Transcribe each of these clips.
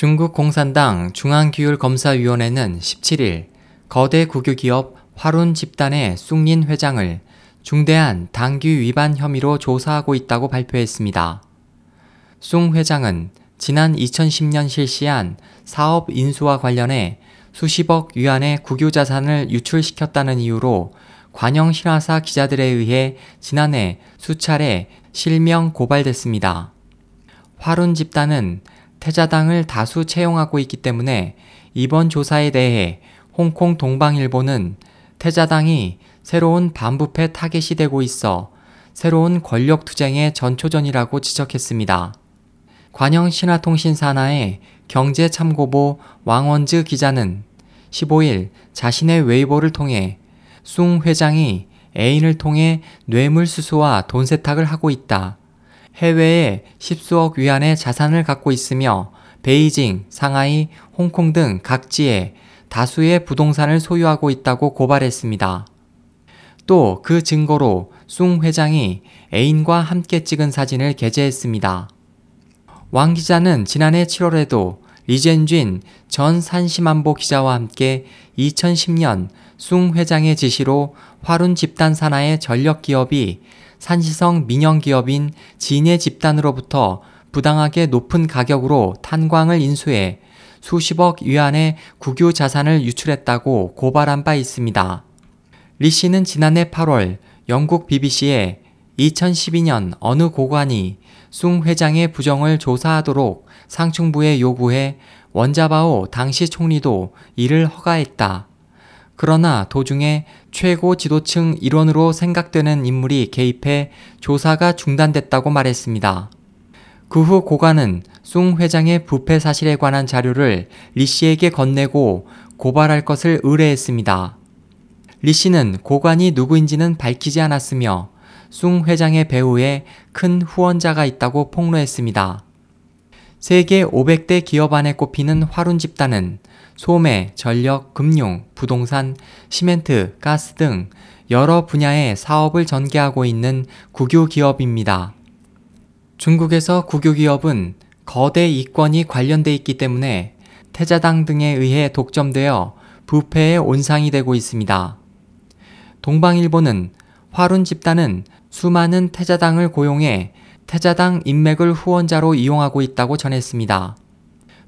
중국 공산당 중앙기율검사위원회는 17일 거대 국유기업 화룬 집단의 쑥린 회장을 중대한 당규 위반 혐의로 조사하고 있다고 발표했습니다. 숭 회장은 지난 2010년 실시한 사업 인수와 관련해 수십억 위안의 국유 자산을 유출시켰다는 이유로 관영 신화사 기자들에 의해 지난해 수차례 실명 고발됐습니다. 화룬 집단은 태자당을 다수 채용하고 있기 때문에 이번 조사에 대해 홍콩 동방일보는 태자당이 새로운 반부패 타겟이 되고 있어 새로운 권력 투쟁의 전초전이라고 지적했습니다. 관영 신화통신 산하의 경제참고보 왕원즈 기자는 15일 자신의 웨이보를 통해 쑹 회장이 애인을 통해 뇌물수수와 돈 세탁을 하고 있다. 해외에 십수억 위안의 자산을 갖고 있으며 베이징, 상하이, 홍콩 등 각지에 다수의 부동산을 소유하고 있다고 고발했습니다. 또 그 증거로 숭 회장이 애인과 함께 찍은 사진을 게재했습니다. 왕 기자는 지난해 7월에도 리젠쥔 전 산시만보 기자와 함께 2010년 숭 회장의 지시로 화룬 집단 산하의 전력 기업이 산시성 민영 기업인 진해 집단으로부터 부당하게 높은 가격으로 탄광을 인수해 수십억 위안의 국유 자산을 유출했다고 고발한 바 있습니다. 리 씨는 지난해 8월 영국 BBC에 2012년 어느 고관이 숭 회장의 부정을 조사하도록 상층부에 요구해 원자바오 당시 총리도 이를 허가했다. 그러나 도중에 최고 지도층 일원으로 생각되는 인물이 개입해 조사가 중단됐다고 말했습니다. 그 후 고관은 숭 회장의 부패 사실에 관한 자료를 리 씨에게 건네고 고발할 것을 의뢰했습니다. 리 씨는 고관이 누구인지는 밝히지 않았으며 숭 회장의 배후에 큰 후원자가 있다고 폭로했습니다. 세계 500대 기업 안에 꼽히는 화룬 집단은 소매, 전력, 금융, 부동산, 시멘트, 가스 등 여러 분야의 사업을 전개하고 있는 국유 기업입니다. 중국에서 국유 기업은 거대 이권이 관련돼 있기 때문에 태자당 등에 의해 독점되어 부패의 온상이 되고 있습니다. 동방일보는 화룬 집단은 수많은 태자당을 고용해 태자당 인맥을 후원자로 이용하고 있다고 전했습니다.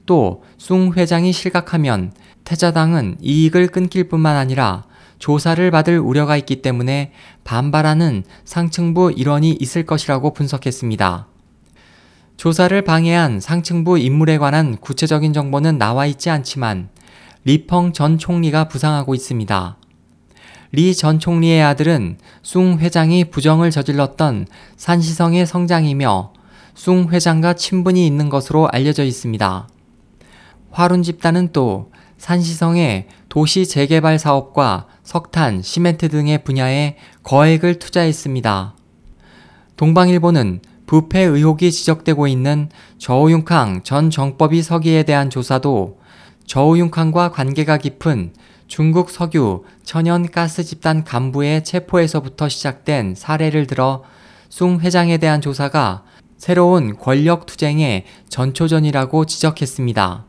또 숭 회장이 실각하면 태자당은 이익을 끊길 뿐만 아니라 조사를 받을 우려가 있기 때문에 반발하는 상층부 일원이 있을 것이라고 분석했습니다. 조사를 방해한 상층부 인물에 관한 구체적인 정보는 나와 있지 않지만 리펑 전 총리가 부상하고 있습니다. 리 전 총리의 아들은 숭 회장이 부정을 저질렀던 산시성의 성장이며 숭 회장과 친분이 있는 것으로 알려져 있습니다. 화룬 집단은 또 산시성의 도시 재개발 사업과 석탄, 시멘트 등의 분야에 거액을 투자했습니다. 동방일보는 부패 의혹이 지적되고 있는 저우융캉 전 정법위 서기에 대한 조사도 저우융캉과 관계가 깊은 중국 석유 천연 가스 집단 간부의 체포에서부터 시작된 사례를 들어 숭 회장에 대한 조사가 새로운 권력 투쟁의 전초전이라고 지적했습니다.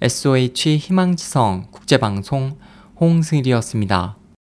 SOH 희망지성 국제방송 홍승일이었습니다.